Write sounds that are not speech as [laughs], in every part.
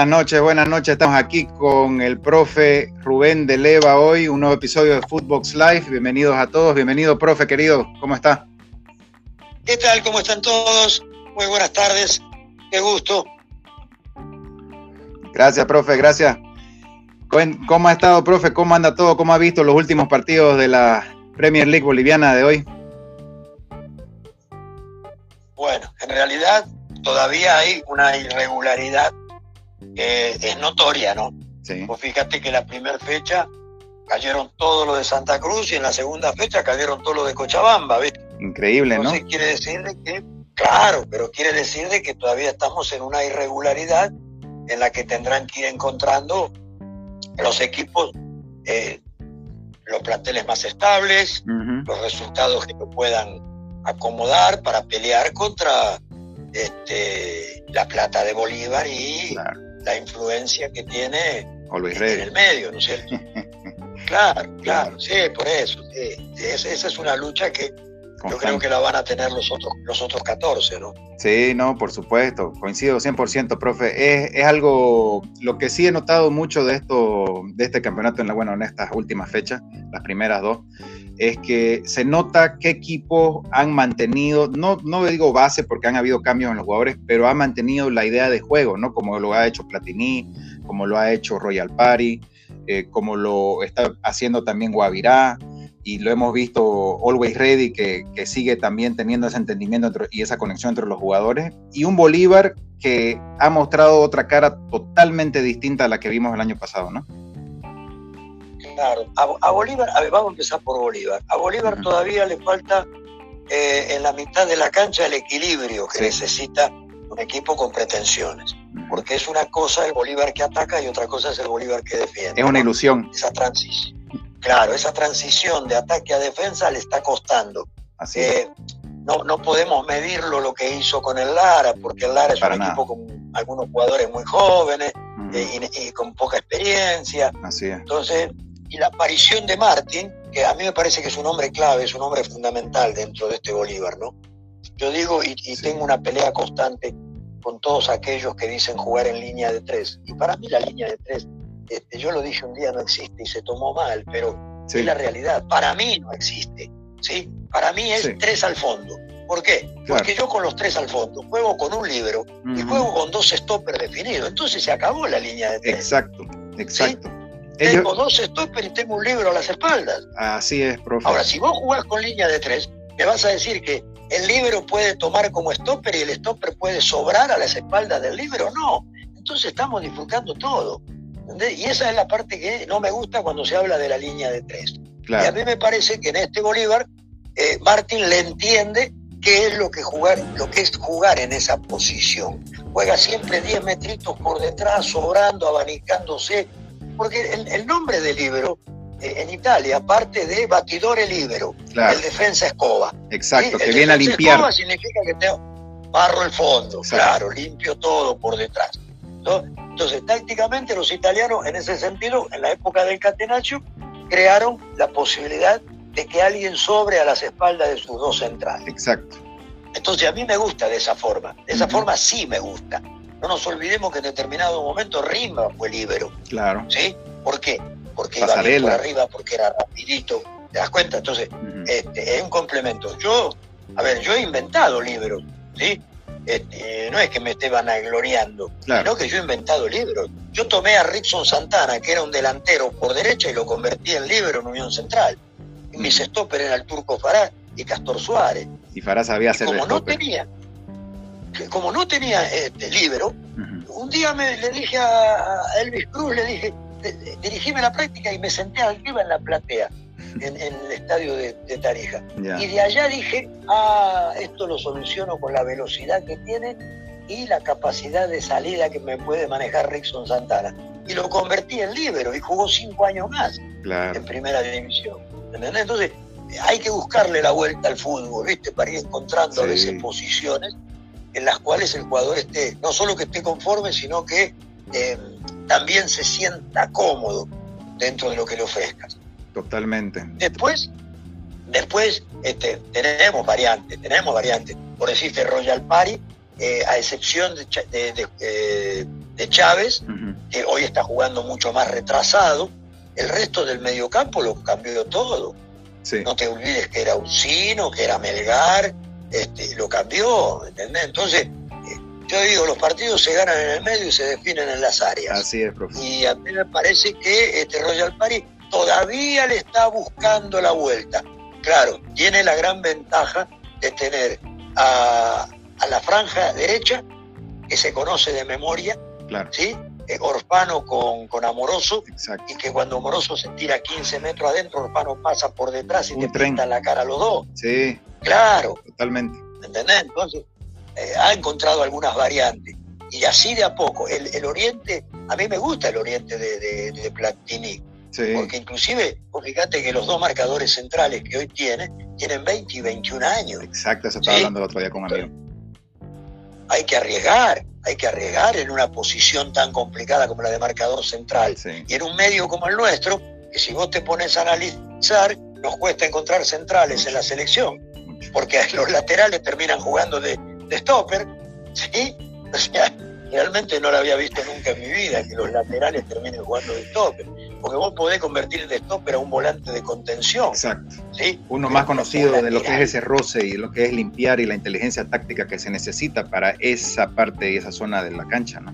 Buenas noches, buenas noches. Estamos aquí con el profe Rubén de Leva hoy, un nuevo episodio de Footbox Live. Bienvenidos a todos. Bienvenido, profe, querido. ¿Cómo está? ¿Qué tal? ¿Cómo están todos? Muy buenas tardes. Qué gusto. Gracias, profe, gracias. ¿Cómo ha estado, profe? ¿Cómo anda todo? ¿Cómo ha visto los últimos partidos de la Premier League boliviana de hoy? Bueno, en realidad todavía hay una irregularidad que es notoria, ¿no? Sí. Pues fíjate que la primera fecha cayeron todos los de Santa Cruz y en la segunda fecha cayeron todos los de Cochabamba, ¿ves? Increíble, Entonces, quiere decir de que, claro, pero quiere decir de que todavía estamos en una irregularidad en la que tendrán que ir encontrando los equipos eh, los planteles más estables, los resultados que puedan acomodar para pelear contra este, la plata de Bolívar y la influencia que tiene en el medio, ¿no es cierto? [laughs] claro, claro, sí, por eso. esa es una lucha que yo creo que la van a tener los otros, los otros 14, ¿no? Sí, no, por supuesto, coincido 100%, profe. Es, es, algo, lo que sí he notado mucho de esto, de este campeonato, en la, bueno, en estas últimas fechas, las primeras dos, es que se nota qué equipos han mantenido, no, no digo base porque han habido cambios en los jugadores, pero han mantenido la idea de juego, ¿no? Como lo ha hecho Platini, como lo ha hecho Royal Party, eh, como lo está haciendo también Guavirá y lo hemos visto Always Ready, que, sigue también teniendo ese entendimiento y esa conexión entre los jugadores, y un Bolívar que ha mostrado otra cara totalmente distinta a la que vimos el año pasado, ¿no? Claro, a, Bolívar, a ver, vamos a empezar por Bolívar. A Bolívar todavía le falta eh, en la mitad de la cancha el equilibrio que necesita un equipo con pretensiones. Porque es una cosa el Bolívar que ataca y otra cosa es el Bolívar que defiende. Es una ilusión. Esa transición Claro, esa transición de ataque a defensa le está costando. Así eh, no, no podemos medirlo lo que hizo con el Lara, porque el Lara es un equipo con algunos jugadores muy jóvenes eh, y, con poca experiencia. Así es. Entonces, y la aparición de Martín, que a mí me parece que es un hombre clave, es un hombre fundamental dentro de este Bolívar, ¿no? Yo digo, y, tengo una pelea constante con todos aquellos que dicen jugar en línea de tres. Y para mí la línea de tres yo lo dije un día, no existe y se tomó mal, pero es la realidad. Para mí no existe, ¿sí? Para mí es tres al fondo. ¿Por qué? Porque yo con los tres al fondo juego con un libro y juego con dos stoppers definidos. Entonces se acabó la línea de tres. Exacto, exacto. Tengo dos stoppers y tengo un libro a las espaldas. Así es, profe. Ahora, si vos jugás con línea de tres, me vas a decir que el libro puede tomar como stopper y el stopper puede sobrar a las espaldas del libro. No. Entonces estamos disfrutando todo. Y esa es la parte que no me gusta cuando se habla de la línea de tres. Y a mí me parece que en este Bolívar, eh, Martín le entiende qué es lo que jugar, lo que es jugar en esa posición. Juega siempre 10 metritos por detrás, sobrando, abanicándose, porque el, nombre del libro eh, en Italia parte de batidore libero, el defensa escoba. Exacto, que viene a limpiar. Escoba significa que te barro el fondo, claro, limpio todo por detrás. Entonces, tácticamente los italianos, en ese sentido, en la época del Catenaccio, crearon la posibilidad de que alguien sobre a las espaldas de sus dos centrales. Exacto. Entonces, a mí me gusta de esa forma. De esa forma sí me gusta. No nos olvidemos que en determinado momento Rima fue libero. Claro. ¿Sí? ¿Por qué? Porque iba bien por arriba, porque era rapidito. ¿Te das cuenta? Entonces, este, es un complemento. Yo, a ver, yo he inventado libros, ¿sí? Este, no es que me esté vanagloriando, sino que yo he inventado libros. Yo tomé a Rickson Santana, que era un delantero por derecha, y lo convertí en libro en Unión Central. Y mis stopper era el Turco Fará y Castor Suárez. Y Fará sabía hacer como no tenía Como no tenía este, libro, un día me, le dije a Elvis Cruz, le dije, dirigime la práctica y me senté arriba en la platea en, el estadio de, Tarija. Y de allá dije, ah, esto lo soluciono con la velocidad que tiene y la capacidad de salida que me puede manejar Rickson Santana. Y lo convertí en libero y jugó cinco años más en primera división. Entonces, hay que buscarle la vuelta al fútbol, ¿viste? Para ir encontrando posiciones en las cuales el jugador esté, no solo que esté conforme, sino que eh, también se sienta cómodo dentro de lo que le ofrezcas. Totalmente. Después, después este, tenemos variantes, tenemos variantes. Por decirte Royal Party, eh, a excepción de, de, de Chávez, que hoy está jugando mucho más retrasado. El resto del mediocampo lo cambió todo. No te olvides que era Ucino, que era Melgar, este, lo cambió, ¿entendés? Entonces, eh, yo digo, los partidos se ganan en el medio y se definen en las áreas. Así es, profesor. Y a mí me parece que este Royal Party todavía le está buscando la vuelta. Claro, tiene la gran ventaja de tener a, la franja derecha, que se conoce de memoria, claro. ¿sí? Eh, Orfano con, con Amoroso, y que cuando Amoroso se tira 15 metros adentro, Orfano pasa por detrás y te pinta la cara a los dos. Sí. Claro. Totalmente. ¿Entendés? Entonces, eh, ha encontrado algunas variantes. Y así de a poco, el, Oriente, a mí me gusta el Oriente de, de, Platini. Porque inclusive, fíjate que los dos marcadores centrales que hoy tiene, tienen 20 y 21 años. Exacto, eso estaba hablando el otro día con amigo. Hay que arriesgar, hay que arriesgar en una posición tan complicada como la de marcador central. Y en un medio como el nuestro, que si vos te pones a analizar, nos cuesta encontrar centrales en la selección porque los laterales terminan jugando de, stopper, ¿sí? O sea, realmente no lo había visto nunca en mi vida, que los laterales terminen jugando de stopper, porque vos podés convertir de stopper a un volante de contención. Exacto. ¿sí? Uno más conocido de lo que es ese roce y lo que es limpiar y la inteligencia táctica que se necesita para esa parte y esa zona de la cancha, ¿no?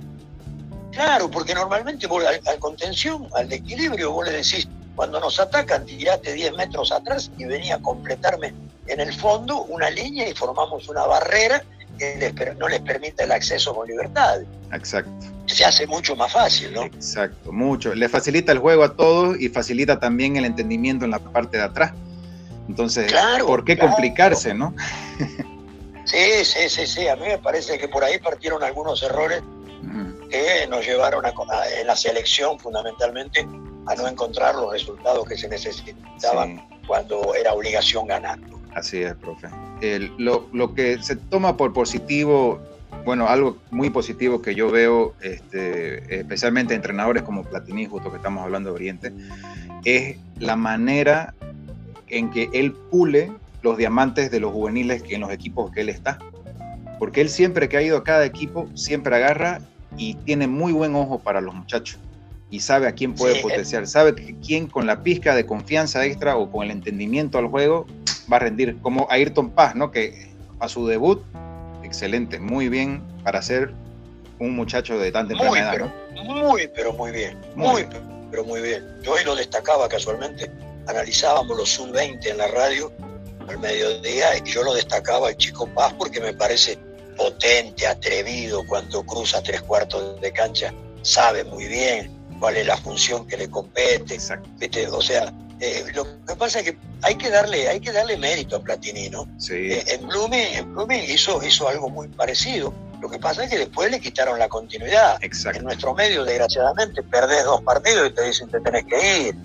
Claro, porque normalmente vos al, al contención, al de equilibrio, vos le decís, cuando nos atacan, tirate 10 metros atrás y venía a completarme en el fondo una línea y formamos una barrera que no les permite el acceso con libertad. Exacto. Se hace mucho más fácil, ¿no? Exacto, mucho. Le facilita el juego a todos y facilita también el entendimiento en la parte de atrás. Entonces, ¿por qué complicarse, no? sí, sí, sí, sí. A mí me parece que por ahí partieron algunos errores que nos llevaron a, en la selección fundamentalmente a no encontrar los resultados que se necesitaban cuando era obligación ganarlo. Así es, profe. Lo, que se toma por positivo, bueno, algo muy positivo que yo veo, este, especialmente entrenadores como Platini, justo que estamos hablando de Oriente, es la manera en que él pule los diamantes de los juveniles que en los equipos que él está. Porque él siempre que ha ido a cada equipo, siempre agarra y tiene muy buen ojo para los muchachos y sabe a quién puede potenciar, sabe quién con la pizca de confianza extra o con el entendimiento al juego va a rendir, como Ayrton Paz, ¿no? Que a su debut, excelente, muy bien para ser un muchacho de tan temprana edad. Pero, Muy, pero muy bien, muy, pero muy bien. Yo hoy lo destacaba casualmente, analizábamos los Zoom 20 en la radio al mediodía y yo lo destacaba el chico Paz porque me parece potente, atrevido, cuando cruza tres cuartos de cancha, sabe muy bien cuál es la función que le compete. O sea, eh, lo que pasa es que hay que darle, hay que darle mérito a Platini, ¿no? Sí. Eh, en Blooming, en hizo, hizo algo muy parecido. Lo que pasa es que después le quitaron la continuidad. Exacto. En nuestro medio, desgraciadamente, perdés dos partidos y te dicen te tenés que ir.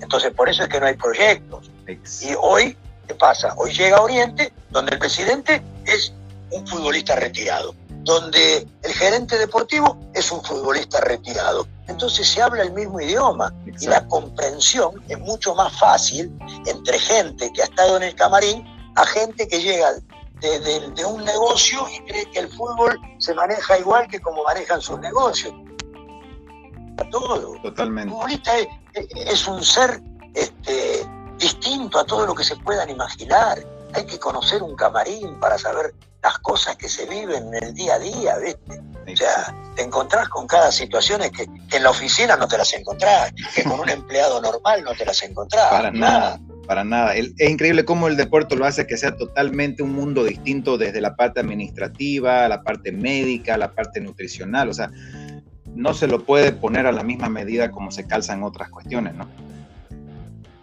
Entonces, por eso es que no hay proyectos. Y hoy, ¿qué pasa? Hoy llega Oriente, donde el presidente es un futbolista retirado donde el gerente deportivo es un futbolista retirado. Entonces se habla el mismo idioma y la comprensión es mucho más fácil entre gente que ha estado en el camarín a gente que llega de, un negocio y cree que el fútbol se maneja igual que como manejan sus negocios. Todo. Totalmente. El futbolista es, un ser este, distinto a todo lo que se puedan imaginar. Hay que conocer un camarín para saber las cosas que se viven en el día a día, ¿viste? O sea, te encontrás con cada situación que, en la oficina no te las encontrás, que con un [laughs] empleado normal no te las encontrás. Para nada, para nada. es increíble cómo el deporte lo hace que sea totalmente un mundo distinto desde la parte administrativa, la parte médica, la parte nutricional. O sea, no se lo puede poner a la misma medida como se calzan otras cuestiones, ¿no?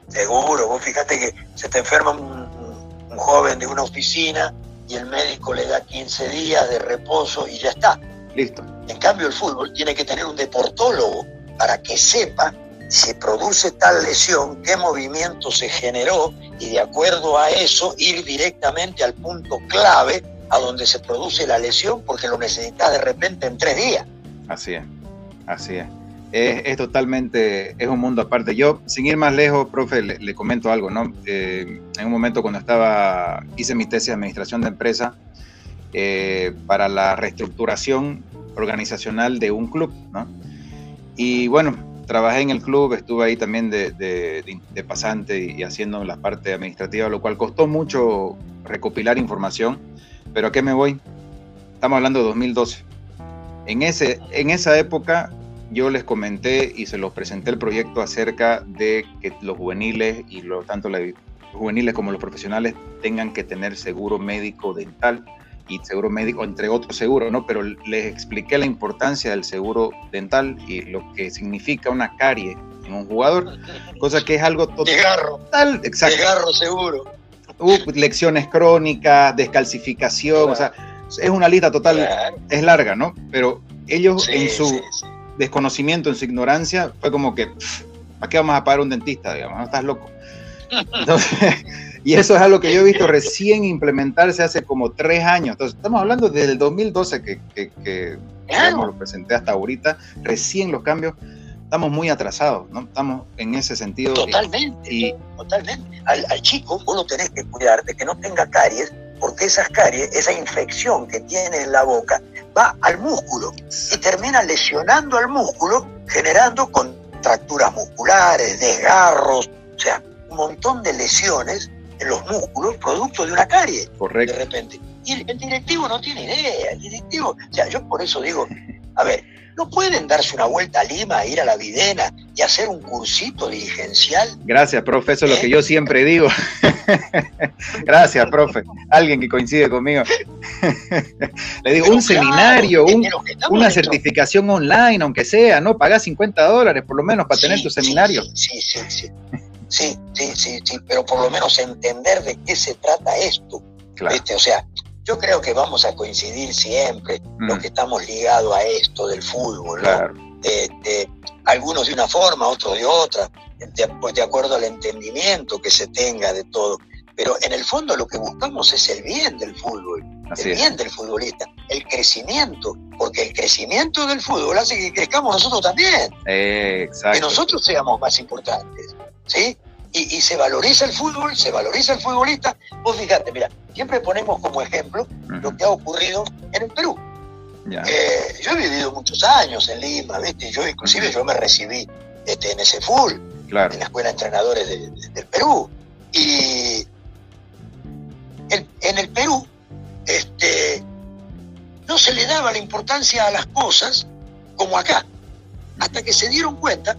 Seguro, vos fíjate que se te enferma un joven de una oficina y el médico le da 15 días de reposo y ya está. Listo. En cambio, el fútbol tiene que tener un deportólogo para que sepa si produce tal lesión, qué movimiento se generó y de acuerdo a eso ir directamente al punto clave a donde se produce la lesión porque lo necesitas de repente en tres días. Así es, así es es, totalmente, es un mundo aparte. Yo, sin ir más lejos, profe, le, comento algo, ¿no? Eh, en un momento cuando estaba, hice mi tesis de administración de empresa, eh, para la reestructuración, organizacional de un club, ¿no? Y bueno, trabajé en el club, estuve ahí también de, de, pasante y, haciendo la parte administrativa, lo cual costó mucho recopilar información, pero ¿a qué me voy? Estamos hablando de 2012. En, ese, en esa época yo les comenté y se los presenté el proyecto acerca de que los juveniles y lo, tanto los juveniles como los profesionales tengan que tener seguro médico dental y seguro médico, entre otros seguros, ¿no? Pero les expliqué la importancia del seguro dental y lo que significa una carie en un jugador, cosa que es algo total. exacto. Desgarro seguro. Uh, lecciones crónicas, descalcificación, o sea, es una lista total, es larga, ¿no? Pero ellos en su desconocimiento, en su ignorancia, fue como que, ¿a qué vamos a pagar un dentista? Digamos, no estás loco. Entonces, [laughs] y eso es algo que yo he visto recién implementarse hace como tres años. Entonces, estamos hablando desde el 2012 que, que, que lo presenté hasta ahorita, recién los cambios. Estamos muy atrasados, ¿no? Estamos en ese sentido. Totalmente, y, totalmente. Al, al, chico vos lo tenés que cuidar de que no tenga caries, porque esas caries, esa infección que tiene en la boca, va al músculo y termina lesionando al músculo, generando contracturas musculares, desgarros, o sea, un montón de lesiones en los músculos producto de una carie. Correcto. De repente. Y el, directivo no tiene idea. El directivo, o sea, yo por eso digo, a ver, no pueden darse una vuelta a Lima, ir a la Videna y hacer un cursito dirigencial. Gracias, profe, eso es lo ¿Eh? que yo siempre digo. [laughs] Gracias, profe. Alguien que coincide conmigo. [laughs] Le digo, un seminario, una certificación online, aunque sea, ¿no? Pagás 50 dólares por lo menos para tener tu seminario. sí, sí. sí. Sí, sí, sí, sí, pero por lo menos entender de qué se trata esto. O sea, yo creo que vamos a coincidir siempre los mm. que estamos ligados a esto del fútbol, algunos de una forma, otros de otra, de, pues de acuerdo al entendimiento que se tenga de todo. Pero en el fondo lo que buscamos es el bien del fútbol, el bien del futbolista, el crecimiento, porque el crecimiento del fútbol hace que crezcamos nosotros también. Eh, que nosotros seamos más importantes. ¿sí? Y, se valoriza el fútbol, se valoriza el futbolista. Vos fíjate, mira, siempre ponemos como ejemplo lo que ha ocurrido en el Perú. Eh, yo he vivido muchos años en Lima, ¿viste? Yo inclusive yo me recibí este, en ese full, en la Escuela de Entrenadores del Perú. Y en el Perú este, no se le daba la importancia a las cosas como acá, hasta que se dieron cuenta,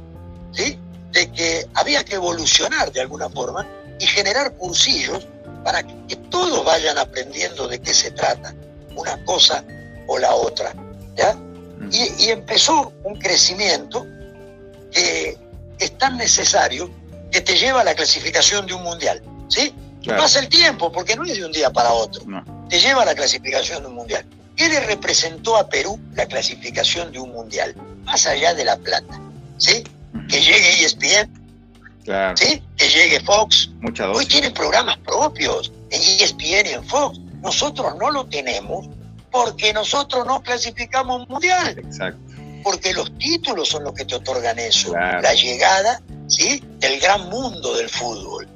¿sí? de que había que evolucionar de alguna forma y generar cursillos para que todos vayan aprendiendo de qué se trata, una cosa o la otra. ¿ya? Mm. Y, empezó un crecimiento que es tan necesario que te lleva a la clasificación de un mundial. ¿sí? Pasa el tiempo, porque no es de un día para otro. Te lleva a la clasificación de un mundial. ¿Qué le representó a Perú la clasificación de un mundial? Más allá de la plata. ¿sí? que llegue ESPN, ¿sí? que llegue Fox. Hoy tienen programas propios en ESPN y en Fox. Nosotros no lo tenemos porque nosotros no clasificamos mundial. Exacto. Porque los títulos son los que te otorgan eso. La llegada ¿sí? del gran mundo del fútbol.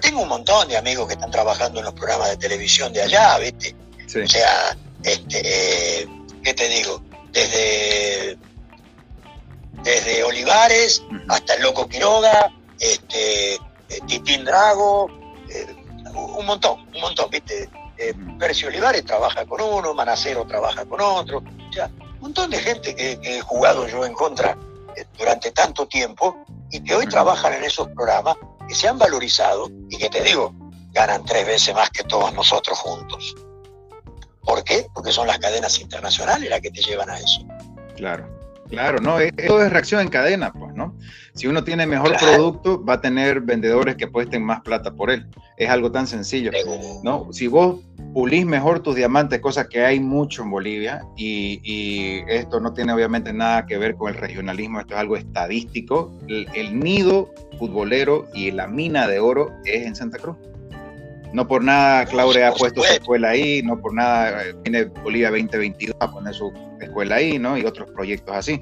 Tengo un montón de amigos que están trabajando en los programas de televisión de allá, ¿viste? O sea, este, ¿qué te digo? Desde desde Olivares hasta el Loco Quiroga, este, eh, Titín Drago, eh, un montón, un montón, ¿viste? Eh, Percio Olivares trabaja con uno, Manacero trabaja con otro, sea, un montón de gente que, he jugado yo en contra durante tanto tiempo y que hoy trabajan en esos programas que se han valorizado y que te digo, ganan tres veces más que todos nosotros juntos. ¿Por qué? Porque son las cadenas internacionales las que te llevan a eso. Claro. Claro, no, todo es reacción en cadena, pues, ¿no? Si uno tiene mejor producto, va a tener vendedores que apuesten más plata por él. Es algo tan sencillo, ¿no? Si vos pulís mejor tus diamantes, cosa que hay mucho en Bolivia, y, esto no tiene obviamente nada que ver con el regionalismo, esto es algo estadístico, el nido futbolero y la mina de oro es en Santa Cruz. No por nada Claudia ha puesto su escuela ahí, no por nada eh, tiene Bolivia 2022 a poner su escuela ahí, ¿no? Y otros proyectos así.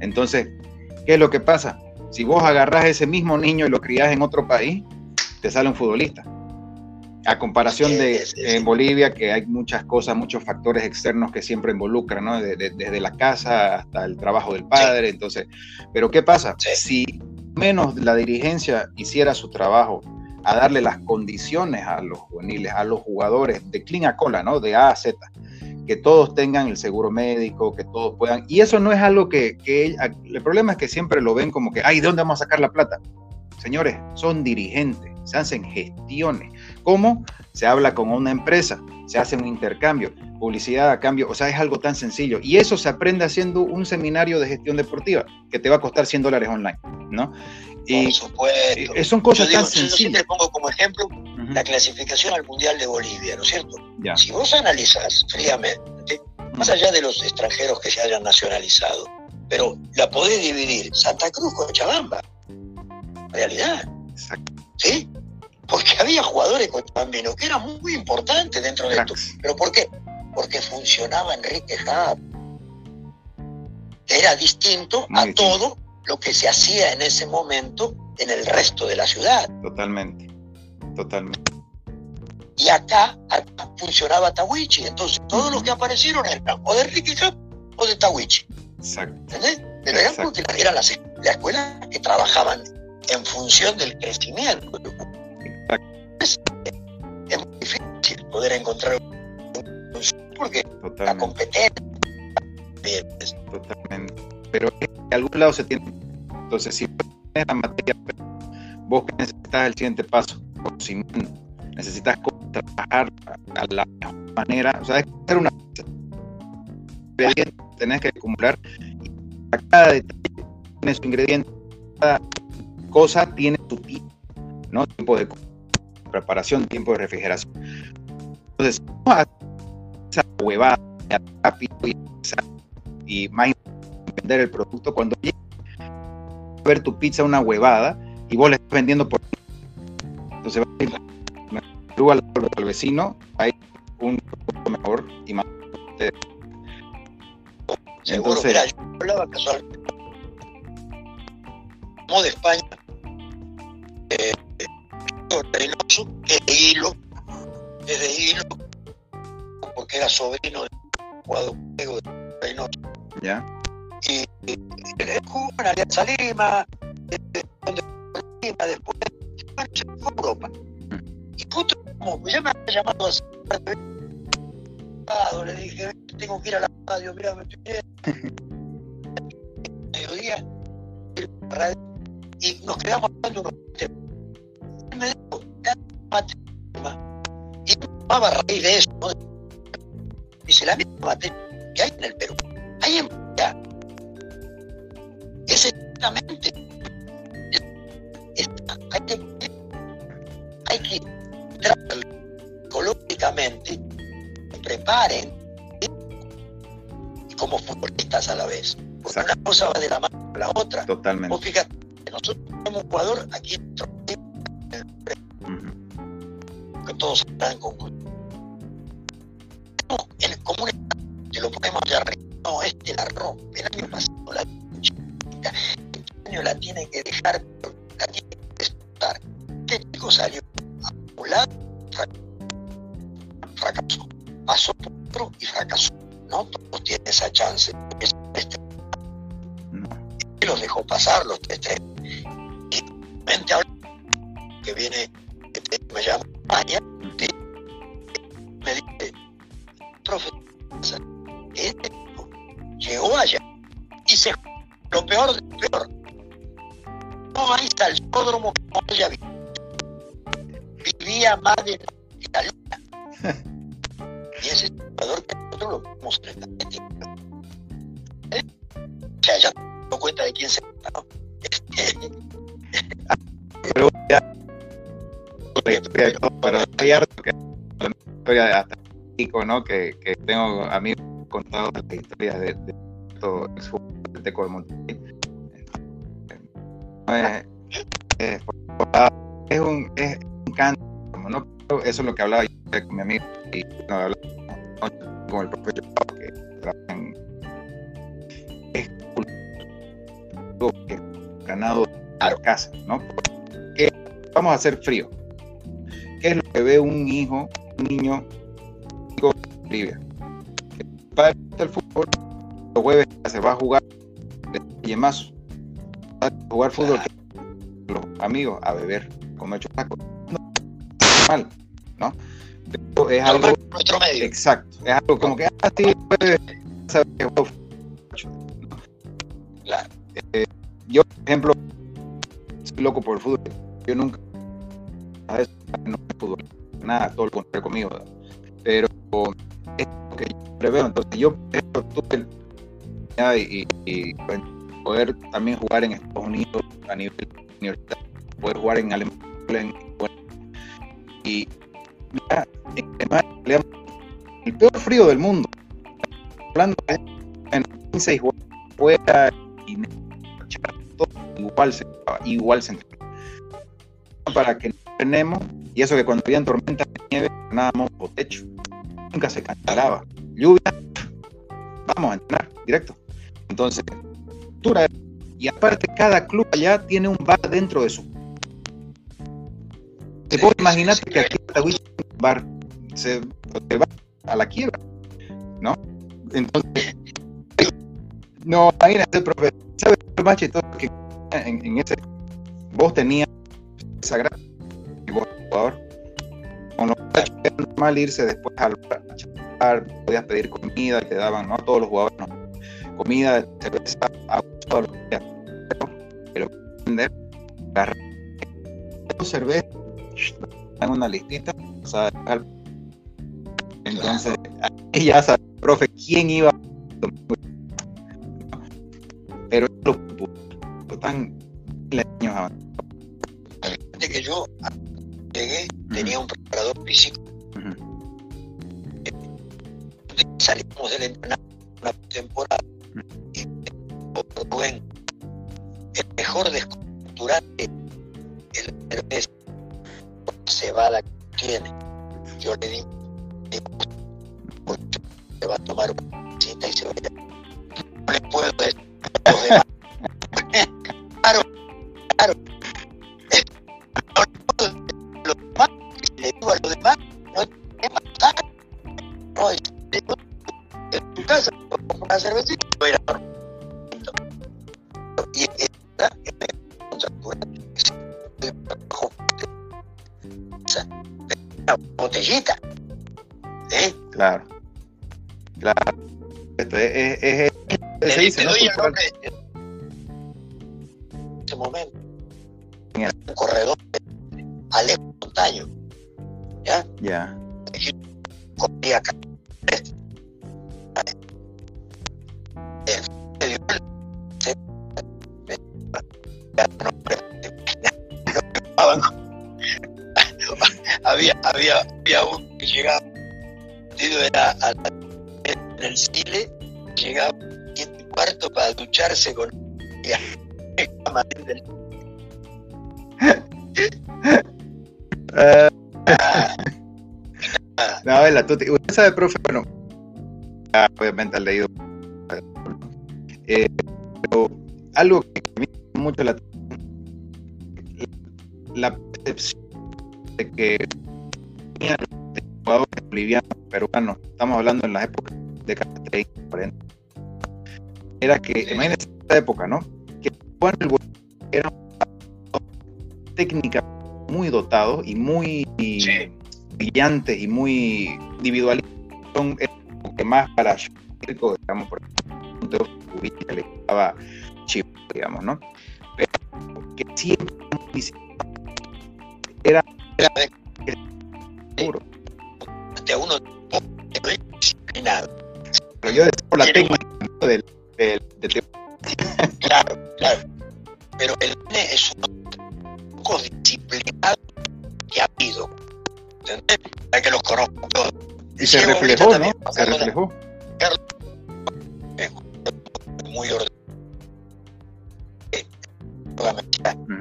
Entonces, ¿qué es lo que pasa? Si vos agarrás ese mismo niño y lo criás en otro país, te sale un futbolista. A comparación de en Bolivia, que hay muchas cosas, muchos factores externos que siempre involucran, ¿no? desde la casa hasta el trabajo del padre. Entonces, pero ¿qué pasa? Si menos la dirigencia hiciera su trabajo a darle las condiciones a los juveniles, a los jugadores de clean a cola, ¿no? De A a Z, que todos tengan el seguro médico, que todos puedan. Y eso no es algo que, que el problema es que siempre lo ven como que, ay, ¿de dónde vamos a sacar la plata? Señores, son dirigentes, se hacen gestiones. ¿Cómo? Se habla con una empresa, se hace un intercambio, publicidad a cambio, o sea, es algo tan sencillo. Y eso se aprende haciendo un seminario de gestión deportiva que te va a costar 100 dólares online, ¿no? Y, Por supuesto. son cosas tan sencillas. Yo pongo como ejemplo la clasificación al Mundial de Bolivia, ¿no es cierto? Si vos analizás fríamente, más allá de los extranjeros que se hayan nacionalizado, pero la podés dividir Santa Cruz con Chabamba. Realidad. Exacto. ¿Sí? Porque había jugadores con Chabambino que eran muy importantes dentro de esto. ¿Pero por qué? Porque funcionaba Enrique Hub. Era distinto a todo lo que se hacía en ese momento en el resto de la ciudad. Totalmente, totalmente. Y acá, funcionaba Tawichi, entonces todos los que aparecieron eran o de Enrique o de Tawichi. Exacto. ¿Entendés? Pero eran porque eran las, escuelas que trabajaban en función del crecimiento. Es, muy difícil poder encontrar porque la competencia. Totalmente. Pero de algún lado se tiene. Entonces, si tienes la materia, vos necesitas el siguiente paso, conocimiento, necesitas trabajar a la mejor manera, o sea, es hacer una tenés que acumular y cada detalle tiene su ingrediente, cada cosa tiene su tiempo, ¿no? Tiempo de preparación, tiempo de refrigeración. Entonces, esa huevada rápido y, y más vender el producto cuando llega a ver tu pizza una huevada y vos le estás vendiendo por entonces va a ir al, al vecino hay un producto mejor y más. Entonces mira, yo hablaba casualmente como de España eh, de hilo es de hilo porque era sobrino del jugador de Reynoso. Ya y, jugó en Alianza Lima, donde Lima, después a Europa. Y justo como ya me había llamado a le dije, tengo que ir a la radio, mira, me estoy [laughs] mediodía, y nos quedamos hablando unos temas. Él me dijo, y tomaba a raíz de eso, ¿no? dice, la misma materia que hay en el Perú, hay en es hay que, hay que ecológicamente, preparen como futbolistas a la vez. Porque una cosa va de la mano a la otra. Totalmente. fíjate, nosotros tenemos un jugador aquí que todos están con sea, ya doy cuenta de quién se trata, ¿no? [laughs] Pero ya. Pero hay harto que la historia hasta ¿no? Que, que tengo amigos contados la historia de, de todo el Teco de Monterrey. Eh, eh, es, un, es un canto, ¿no? Eso es lo que hablaba yo con mi amigo y no, hablaba con el profesor que trabaja en que ganado a casa, ¿no? Porque vamos a hacer frío. ¿qué es lo que ve un hijo, un niño de Bolivia? El padre el fútbol, los jueves se va a jugar de más a jugar fútbol los amigos a beber, comer chocolate. No, mal, ¿no? Pero es algo. Medio. Exacto. Es algo como que, ah, sí, Claro. Eh, yo, por ejemplo, soy loco por el fútbol. Yo nunca. Nada, todo lo contrario conmigo. ¿verdad? Pero es lo que yo preveo. Entonces, yo tuve. Y, poder también jugar en Estados Unidos a nivel universitario, poder jugar en Alemania. Y en el peor frío del mundo, hablando en 15 fuera y todo igual se igual se para que no tenemos y eso que cuando había tormentas de nieve ganábamos por techo nunca se cancelaba lluvia vamos a entrenar directo. Entonces y aparte cada club allá tiene un bar dentro de su te puedo imaginar que aquí un bar se, se va a la quiebra ¿no? entonces [laughs] no, imagínate, profe, ¿sabes el macho que en, en, ese vos tenías esa gran vos jugador? Con los muchachos era normal irse después al bar, podías pedir comida y te daban, no todos los jugadores, no. Comida, cerveza, agua, los. Pero, vender, agarrar cerveza, en una listita, o sea, entonces, ahí ya sabes, profe, quién iba pero lo, lo tan años avanzados. De que yo llegué, tenía un preparador físico. Salimos del entrenamiento una temporada. Y Rubén, el mejor descontracturante, el cerveza cebada que tiene. Yo le digo, se va a tomar una cita y se va a No le puedo decir los demás. Dice, te ¿no? doy el nombre en ese momento. Un corredor Alex Montaño. ¿Ya? Ya. Corría acá. [laughs] había, había, había uno que llegaba era a, en el Chile, llegaba en cuarto para ducharse con [laughs] no, la tuti. Usted sabe, profe, bueno, obviamente ha leído. Eh, pero algo que me mucho la, la percepción de que jugadores bolivianos, peruanos, estamos hablando en las épocas de 30, 40, era que, imagínense esta época, ¿no? Que Juan el era técnica muy dotado y muy sí. brillantes y muy individualistas, son que más para digamos, por ejemplo, que le estaba chivo, digamos, ¿no? Pero que siempre era, era puro. De uno. Pero yo decía por la técnica del, del, del, [laughs] Claro, claro. Pero el nene es un poco disciplinado que ha habido. ¿Entendés? Hay que los conozco todos. Y se reflejó, ¿no? Se reflejó. Carlos, muy ordenado.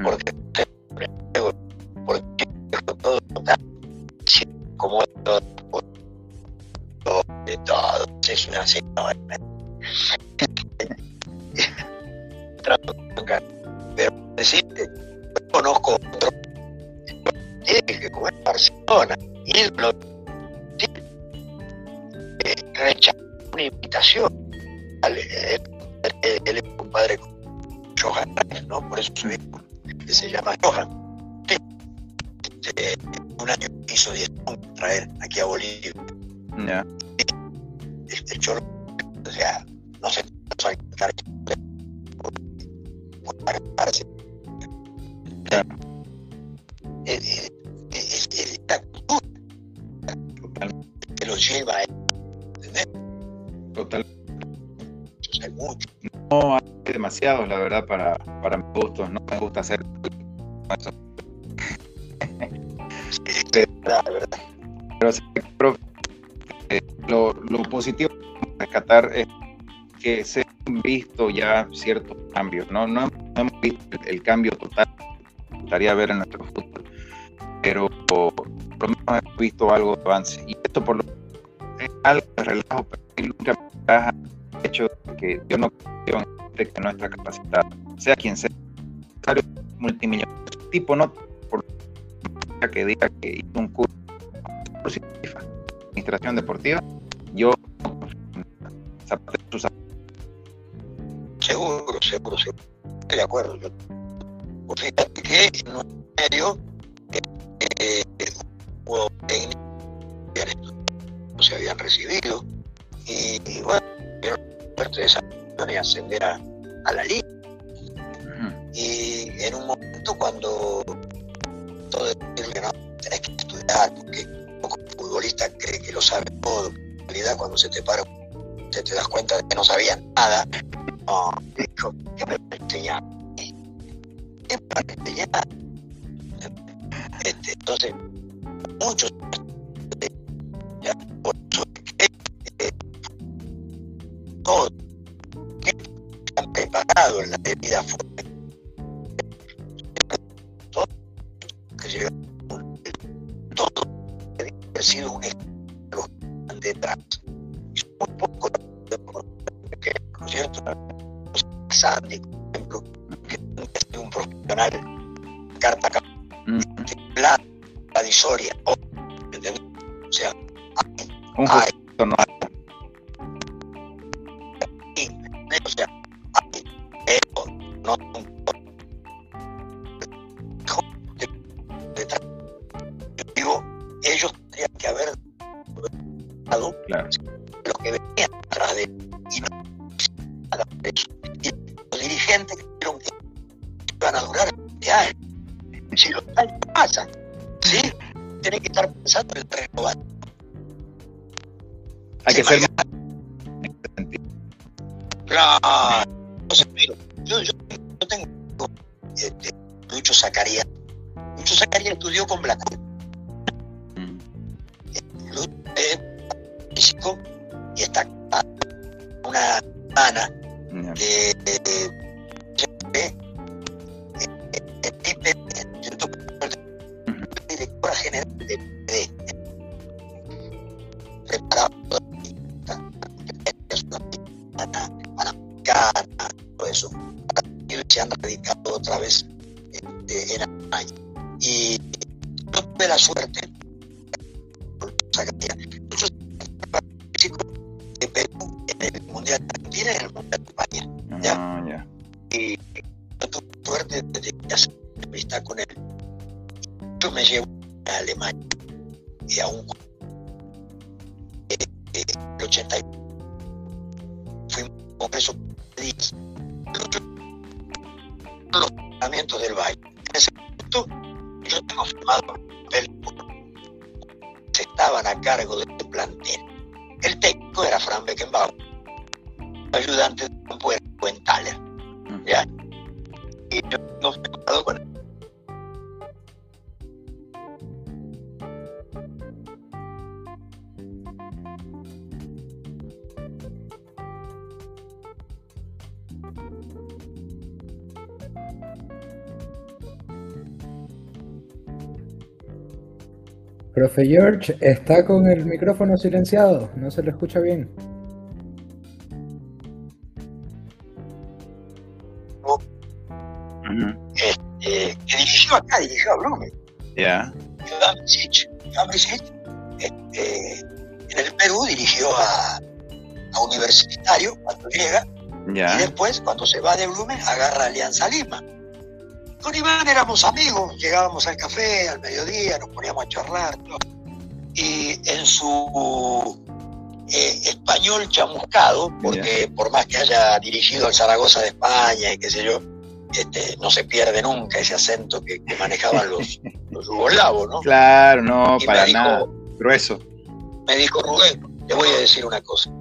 Porque, porque todo como todo, de todo, es una señora. Pero decirte, conozco otro verdad, para, para mis gustos. No me gusta hacer verdad. [laughs] Pero, eh, lo, lo positivo de rescatar es que se han visto ya ciertos cambios, ¿no? No, hemos visto el, cambio total que gustaría ver en nuestro fútbol, pero por lo menos hemos visto algo de avance. Y esto por lo es algo de relajo, pero nunca me ha hecho que yo no creo en que nuestra capacidad, sea quien sea, multimillonario, tipo no por que diga que hizo un curso de administración deportiva, yo seguro, seguro, seguro, estoy de acuerdo. Yo, pues fíjate que un medio eh, hubo técnicos no se habían recibido y, bueno, parte de esa y ascender a, a la liga. Y en un momento cuando todo decirle, no, tenés que estudiar, porque poco futbolista cree que lo sabe todo. En realidad, cuando se te para, te, te das cuenta de que no sabía nada. No, dijo, ¿qué me va a enseñar? ¿Qué me va a enseñar? Este, entonces, muchos ya, por eso que eh, todos que en la debida forma todo ha sido un escándalo detrás. Muy poco, ¿no es cierto? Sandy, por ejemplo, que sido un profesional, carta se han radicado otra vez este, en Alemania. Y yo tuve la suerte, muchos de Perú en el Mundial de Argentina y en el Mundial de España. Ya. Ah, ya. Y yo tuve suerte de hacer amistad con él. Yo me llevo Profe George está con el micrófono silenciado, no se lo escucha bien. Eh, que dirigió acá, dirigió a Blumen. Ya. este, en el Perú dirigió a, Universitario cuando llega y después cuando se va de Blumen agarra Alianza Lima. Con Iván éramos amigos, llegábamos al café al mediodía, nos poníamos a charlar. Y en su eh, español chamuscado, porque por más que haya dirigido al Zaragoza de España y qué sé yo, este, no se pierde nunca ese acento que, manejaban [laughs] los, los yugoslavos, ¿no? Claro, no, para nada. Grueso. Me dijo Rubén, le voy a decir una cosa.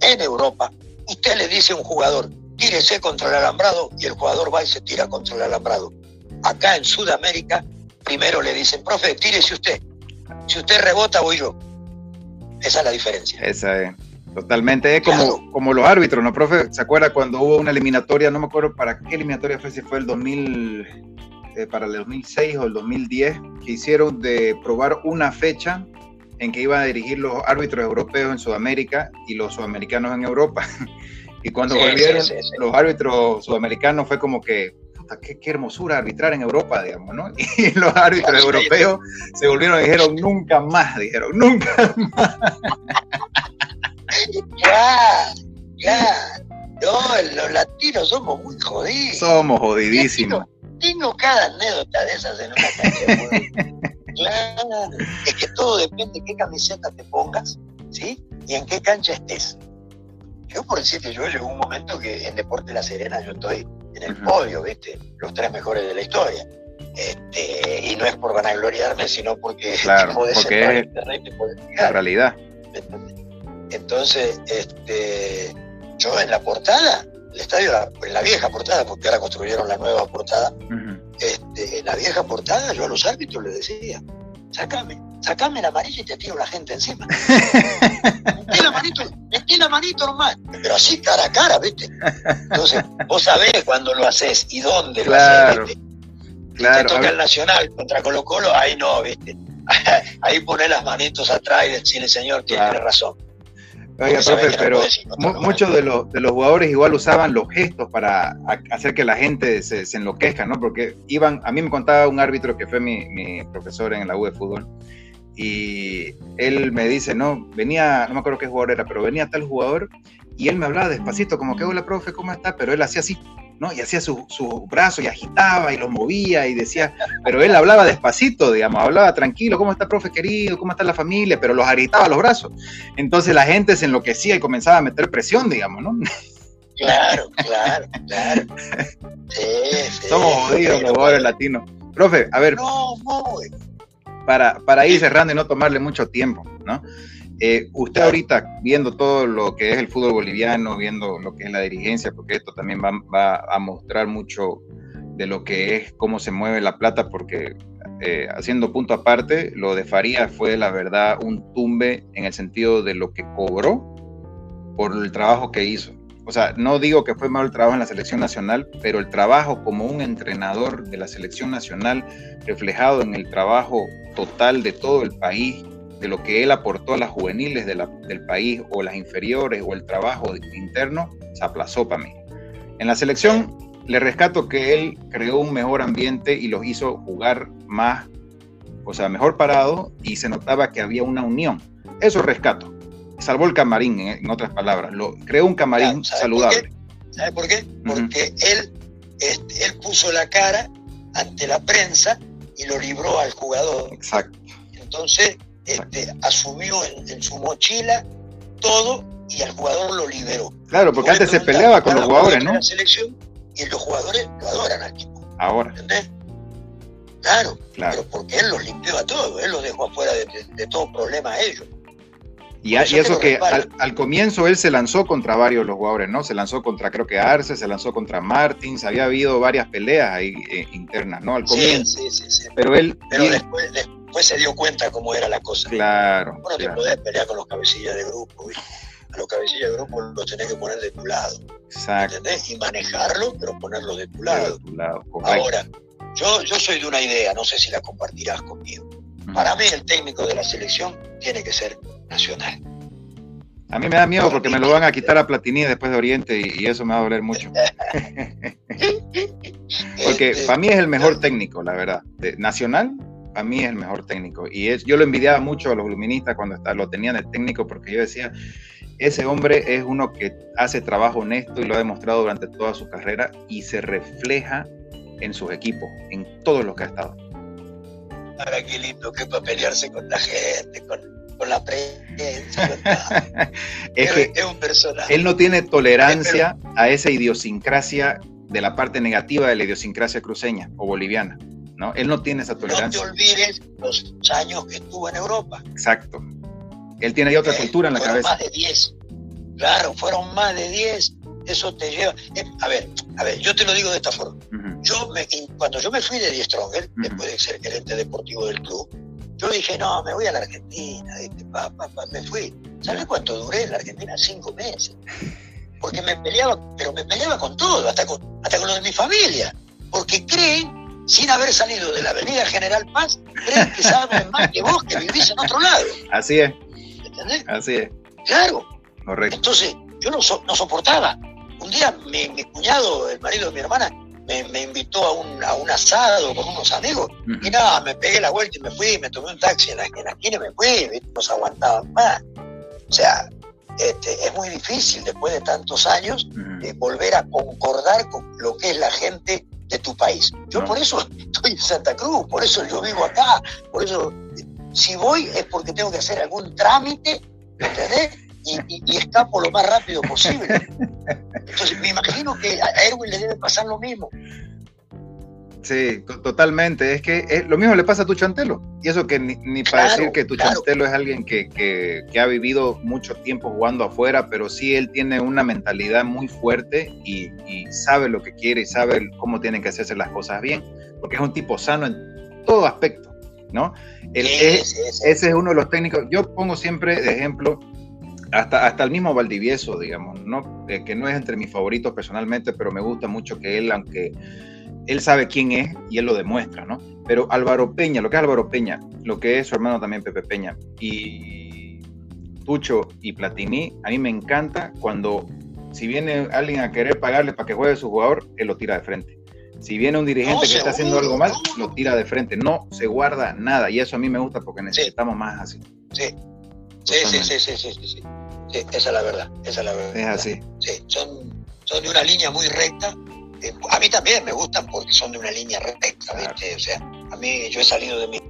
En Europa, usted le dice a un jugador, tírese contra el alambrado y el jugador va y se tira contra el alambrado. Acá en Sudamérica, primero le dicen, profe, tírese usted. Si usted rebota, voy yo. Esa es la diferencia. Esa es. Totalmente, es como, como los árbitros, ¿no, profe? ¿Se acuerda cuando hubo una eliminatoria? No me acuerdo para qué eliminatoria fue, si fue el 2000, eh, para el 2006 o el 2010, que hicieron de probar una fecha en que iban a dirigir los árbitros europeos en Sudamérica y los sudamericanos en Europa. [laughs] y cuando volvieron los árbitros sudamericanos fue como que, qué, qué, hermosura arbitrar en Europa, digamos, ¿no? [laughs] Y los árbitros europeos se volvieron y dijeron, nunca más, dijeron, nunca más. ya, ya. No, los latinos somos muy jodidos. Somos jodidísimos. Tengo, cada anécdota de esas en una canción. [laughs] claro, es que todo depende de qué camiseta te pongas, ¿sí? Y en qué cancha estés. Yo, por decirte, yo llegó un momento que en Deporte La Serena yo estoy en el podio, ¿viste? Los tres mejores de la historia. Este, y no es por vanagloriarme, sino porque [laughs] claro, porque es la realidad. Entonces, este, yo en la portada, el estadio, en la vieja portada, porque ahora construyeron la nueva portada, este, en la vieja portada yo a los árbitros les decía, sacame, sacame la amarilla y te tiro la gente encima. [laughs] metí la manito, metí la manito nomás, pero así cara a cara, ¿viste? Entonces, vos sabés cuándo lo haces y dónde lo haces, ¿viste? Claro, te toca el Nacional contra Colo Colo, ahí no, ¿viste? [laughs] ahí pones las manitos atrás y decirle, señor, tiene razón. Oiga, profe, pero muchos de los, de los jugadores igual usaban los gestos para hacer que la gente se, se, enloquezca, ¿no? Porque iban, a mí me contaba un árbitro que fue mi, mi, profesor en la U de fútbol, y él me dice, no, venía, no me acuerdo qué jugador era, pero venía tal jugador, y él me hablaba despacito, como que, hola, profe, ¿cómo está? Pero él hacía así, ¿no? Y hacía su, su brazo y agitaba y lo movía y decía, pero él hablaba despacito, digamos, hablaba tranquilo, ¿cómo está, profe querido? ¿Cómo está la familia? Pero los agitaba los brazos. Entonces la gente se enloquecía y comenzaba a meter presión, digamos, ¿no? Claro, claro, claro. Somos jodidos los jugadores latinos. Profe, a ver. No, no. Para, para ir cerrando y no tomarle mucho tiempo, ¿no? Eh, usted ahorita viendo todo lo que es el fútbol boliviano, viendo lo que es la dirigencia, porque esto también va, a mostrar mucho de lo que es cómo se mueve la plata, porque eh, haciendo punto aparte, lo de Faría fue la verdad un tumbe en el sentido de lo que cobró por el trabajo que hizo. O sea, no digo que fue mal el trabajo en la selección nacional, pero el trabajo como un entrenador de la selección nacional reflejado en el trabajo total de todo el país de lo que él aportó a las juveniles del país o las inferiores o el trabajo interno, se aplazó para mí. En la selección le rescato que él creó un mejor ambiente y los hizo jugar más, o sea, mejor parado y se notaba que había una unión. Eso rescato. Salvó el camarín, en, otras palabras. Lo, creó un camarín saludable. ¿Sabe por qué? Porque él, este, él puso la cara ante la prensa y lo libró al jugador. Exacto. Entonces, este, asumió en, su mochila todo y al jugador lo liberó. Claro, porque antes se peleaba con los jugadores, ¿no? La selección y los jugadores lo adoran al equipo. Ahora. ¿Entendés? Claro, claro, pero porque él los limpió a todos, él los dejó afuera de, todo problema a ellos. Y, eso, que, al, comienzo él se lanzó contra varios de los jugadores, ¿no? Se lanzó contra, creo que Arce, se lanzó contra Martins, había habido varias peleas ahí eh, internas, ¿no? Al comienzo. Sí, sí, sí. Pero él. Pero después, después se dio cuenta cómo era la cosa. Claro. Bueno, te podés pelear con los cabecillas de grupo, A los cabecillas de grupo los tenés que poner de tu lado. Exacto. ¿Entendés? Y manejarlo, pero ponerlo de tu lado. De tu lado Ahora, yo, yo soy de una idea, no sé si la compartirás conmigo. Para mí el técnico de la selección tiene que ser nacional. A mí me da miedo porque me lo van a quitar a Platini después de Oriente y, eso me va a doler mucho. [laughs] porque para mí es el mejor técnico, la verdad. nacional, a mí es el mejor técnico. Y es, yo lo envidiaba mucho a los luministas cuando está, lo tenían el técnico, porque yo decía, ese hombre es uno que hace trabajo honesto y lo ha demostrado durante toda su carrera y se refleja en sus equipos, en todos los que ha estado. Ahora qué lindo que para pelearse con la gente, con, la prensa. [laughs] es, que es un personaje. Él no tiene tolerancia [laughs] a esa idiosincrasia de la parte negativa de la idiosincrasia cruceña o boliviana. ¿no? Él no tiene esa tolerancia. No te olvides los años que estuvo en Europa. Exacto. Él tiene otra eh, cultura en la cabeza. Más de 10. Claro, fueron más de 10. Eso te lleva. Eh, a ver, a ver, yo te lo digo de esta forma. Yo me, cuando yo me fui de Die Stronger, después de ser gerente deportivo del club, yo dije, no, me voy a la Argentina, me fui. ¿Sabes cuánto duré en la Argentina? Cinco meses. Porque me peleaba, pero me peleaba con todo, hasta con, hasta con lo de mi familia. Porque creen, sin haber salido de la Avenida General Paz, creen que saben más que vos que vivís en otro lado. Así es. ¿Entendés? Así es. Claro. Correcto. Entonces, yo no, no soportaba. Un día mi, mi, cuñado, el marido de mi hermana, me, invitó a un, a un, asado con unos amigos y nada, me pegué la vuelta y me fui, me tomé un taxi en la, esquina y me fui, no se aguantaban más. O sea, este, es muy difícil después de tantos años eh, volver a concordar con lo que es la gente de tu país. Yo por eso [laughs] estoy en Santa Cruz, por eso yo vivo acá, por eso si voy es porque tengo que hacer algún trámite, ¿entendés? y, escapo lo más rápido posible. [laughs] Entonces me imagino que a Erwin le debe pasar lo mismo. Sí, totalmente. Es que lo mismo le pasa a tu chantelo. Y eso que ni, para decir que tu chantelo es alguien que, que, ha vivido mucho tiempo jugando afuera, pero sí él tiene una mentalidad muy fuerte y, sabe lo que quiere y sabe cómo tienen que hacerse las cosas bien, porque es un tipo sano en todo aspecto, ¿no? ese es uno de los técnicos. Yo pongo siempre de ejemplo hasta, hasta el mismo Valdivieso, digamos, ¿no? Eh, que no es entre mis favoritos personalmente, pero me gusta mucho que él, aunque él sabe quién es y él lo demuestra, ¿no? Pero Álvaro Peña, lo que es Álvaro Peña, lo que es su hermano también Pepe Peña, y Tucho y Platini, a mí me encanta cuando, si viene alguien a querer pagarle para que juegue su jugador, él lo tira de frente. Si viene un dirigente que está haciendo algo mal, lo tira de frente. No se guarda nada. Y eso a mí me gusta porque necesitamos más así. Sí. Sí, sí, sí, sí, sí, sí, sí. esa es la verdad, esa es la verdad. Es así. Sí, son, son de una línea muy recta. Eh, a mí también me gustan porque son de una línea recta, ¿viste? O sea, a mí yo he salido de mí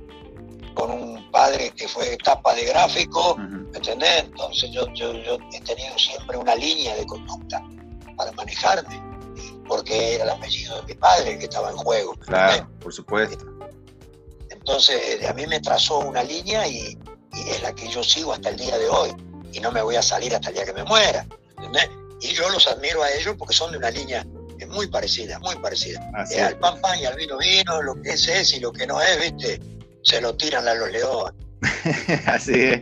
con un padre que fue tapa de gráfico, ¿me ¿entendés? Entonces yo, yo, yo he tenido siempre una línea de conducta para manejarme, porque era el apellido de mi padre que estaba en juego. Claro, por supuesto. Entonces a mí me trazó una línea y, y es la que yo sigo hasta el día de hoy y no me voy a salir hasta el día que me muera. Y yo los admiro a ellos porque son de una línea muy parecida, muy parecida. Eh, al pan pan y al vino vino, lo que es es y lo que no es, viste, se lo tiran a los leones. [laughs] así es,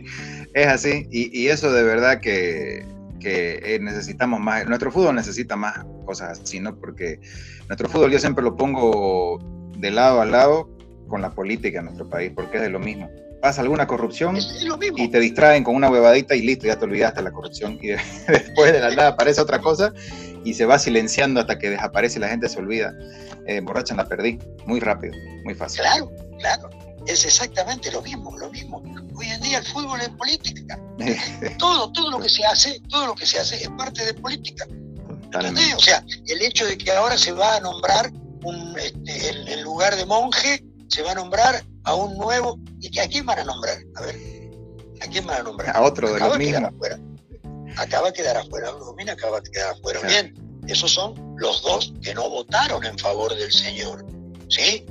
es así. Y, eso de verdad que, que, necesitamos más, nuestro fútbol necesita más cosas así, ¿no? Porque nuestro fútbol yo siempre lo pongo de lado a lado con la política en nuestro país, porque es de lo mismo pasa alguna corrupción y te distraen con una huevadita y listo, ya te olvidaste la corrupción. Y [laughs] después de la nada aparece otra cosa y se va silenciando hasta que desaparece y la gente se olvida. Eh, borracha la perdí, muy rápido, muy fácil. Claro, claro. Es exactamente lo mismo, lo mismo. Hoy en día el fútbol es política. [laughs] todo, todo lo que se hace, todo lo que se hace es parte de política. O sea, el hecho de que ahora se va a nombrar un, este, en lugar de monje, se va a nombrar a un nuevo. ¿Y a quién van a nombrar? A ver, ¿a quién van a nombrar? A otro de los mismos. Acaba de quedar afuera. Domina acaba de quedar afuera. Bien, esos son los dos que no votaron en favor del señor. ¿Sí?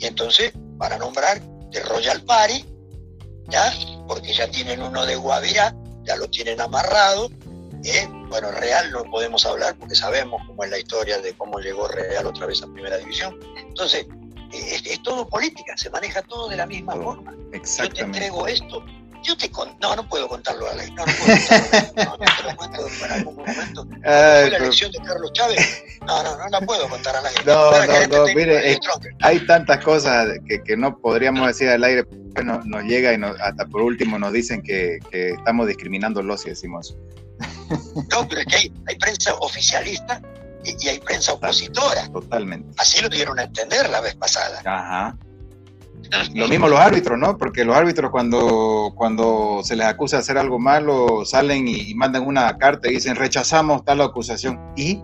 Y entonces, para nombrar de Royal Party, ¿ya? Porque ya tienen uno de Guavirá, ya lo tienen amarrado. ¿eh? Bueno, Real no podemos hablar porque sabemos cómo es la historia de cómo llegó Real otra vez a Primera División. Entonces, es, todo política, se maneja todo de la misma forma. Yo te entrego esto, yo te con... no, no puedo contarlo a la no, no puedo [laughs] contarlo, no, no te lo cuento en algún momento. fue la elección de Carlos Chávez, no, no, no la puedo contar a la gente. No, no, no, mire, hay tantas cosas que, que, no podríamos decir al aire, nos, nos llega y nos, hasta por último nos dicen que, que estamos discriminándolos si decimos. No, pero es que hay, hay prensa oficialista y, hay prensa opositora. Totalmente. Así lo dieron a entender la vez pasada. Ajá. Lo mismo los árbitros, ¿no? Porque los árbitros cuando, cuando se les acusa de hacer algo malo, salen y, mandan una carta y dicen rechazamos tal acusación. Y,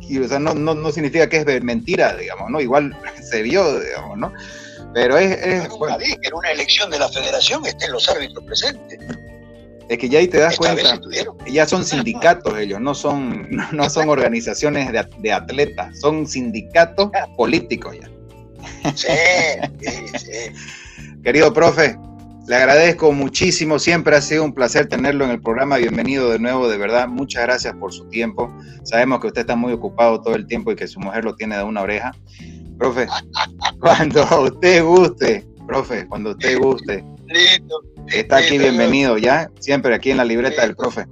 y, o sea, no, no, no, significa que es mentira, digamos, ¿no? Igual [laughs] se vio, digamos, ¿no? Pero es... es nunca que en una elección de la federación estén los árbitros presentes. Es que ya ahí te das cuenta, ya son sindicatos ellos, no son, no son organizaciones de, de atletas, son sindicatos políticos ya. Sí, sí, Querido profe, le agradezco muchísimo, siempre ha sido un placer tenerlo en el programa, bienvenido de nuevo, de verdad, muchas gracias por su tiempo. Sabemos que usted está muy ocupado todo el tiempo y que su mujer lo tiene de una oreja. Profe, [laughs] cuando usted guste, profe, cuando usted guste. Está aquí bienvenido ya, siempre aquí en la libreta del profe.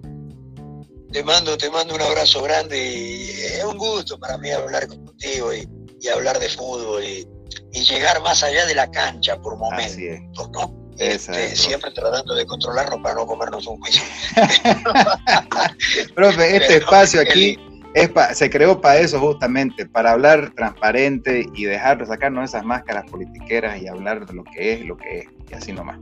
Te mando, te mando un abrazo grande y es un gusto para mí hablar contigo y, y hablar de fútbol y, y llegar más allá de la cancha por momentos, ¿no? Este, siempre tratando de controlarnos para no comernos un juicio. [laughs] Profe, este espacio aquí es se creó para eso justamente, para hablar transparente y dejar de sacarnos esas máscaras politiqueras y hablar de lo que es lo que es, y así nomás.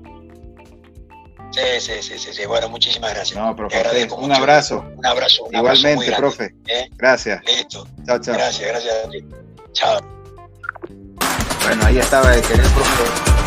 Sí, sí, sí, sí, sí. Bueno, muchísimas gracias. No, profe, un abrazo. Un abrazo. Igualmente, profe. ¿eh? Gracias. Listo. Chao, chao. Gracias, gracias a ti. Chao. Bueno, ahí estaba el querido profe.